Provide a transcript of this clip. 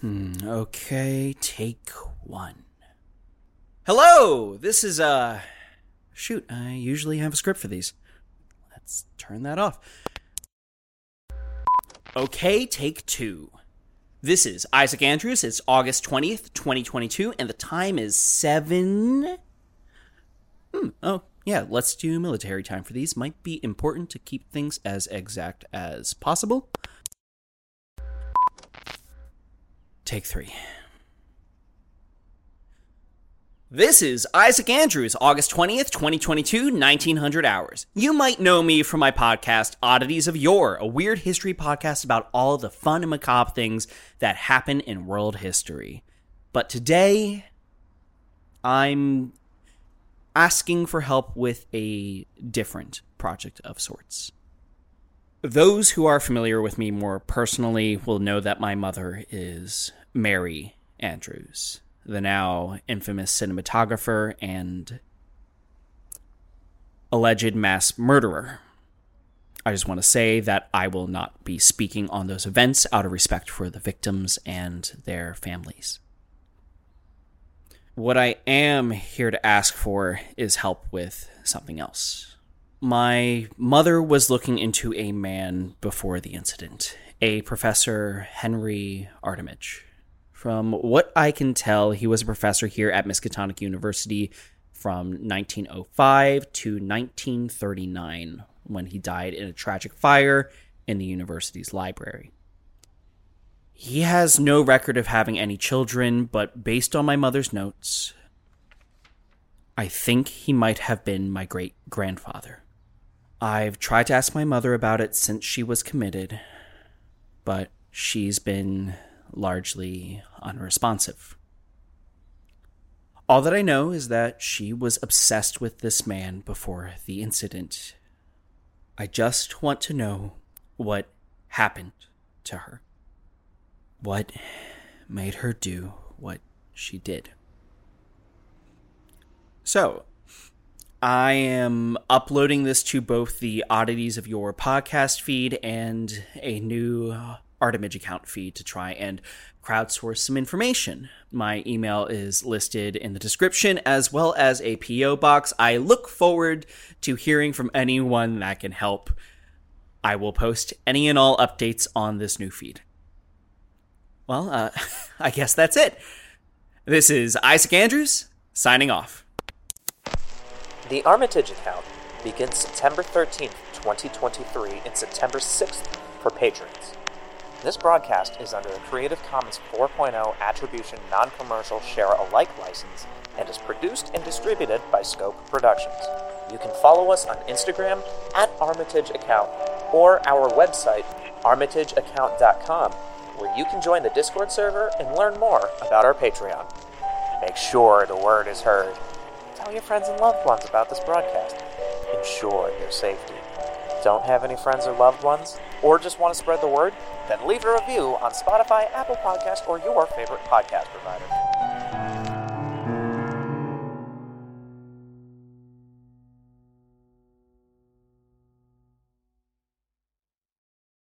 Hmm, okay, take one. Hello! This is, uh. Shoot, I usually have a script for these. Let's turn that off. Okay, take two. This is Isaac Andrews. It's August 20th, 2022, and the time is 7. Hmm, oh, yeah, let's do military time for these. Might be important to keep things as exact as possible. Take three. This is Isaac Andrews, August 20th, 2022, 1900 hours. You might know me from my podcast, Oddities of Yore, a weird history podcast about all the fun and macabre things that happen in world history. But today, I'm asking for help with a different project of sorts. Those who are familiar with me more personally will know that my mother is Mary Andrews the now infamous cinematographer and alleged mass murderer. I just want to say that I will not be speaking on those events out of respect for the victims and their families. What I am here to ask for is help with something else. My mother was looking into a man before the incident, a Professor Henry Armitage. From what I can tell, he was a professor here at Miskatonic University from 1905 to 1939 when he died in a tragic fire in the university's library. He has no record of having any children, but based on my mother's notes, I think he might have been my great grandfather. I've tried to ask my mother about it since she was committed, but she's been largely unresponsive. All that I know is that she was obsessed with this man before the incident. I just want to know what happened to her. What made her do what she did. So, I am uploading this to both the oddities of Yore podcast feed and a new Armitage account feed to try and crowdsource some information. My email is listed in the description as well as a PO box. I look forward to hearing from anyone that can help. I will post any and all updates on this new feed. Well, uh, I guess that's it. This is Isaac Andrews signing off. The Armitage account begins September 13th, 2023 and September 6th for patrons. This broadcast is under a Creative Commons 4.0 Attribution Non Commercial Share Alike license and is produced and distributed by Scope Productions. You can follow us on Instagram at Armitage Account or our website, armitageaccount.com, where you can join the Discord server and learn more about our Patreon. Make sure the word is heard. Tell your friends and loved ones about this broadcast. Ensure their safety. Don't have any friends or loved ones? Or just want to spread the word? Then leave a review on Spotify, Apple Podcasts, or your favorite podcast provider.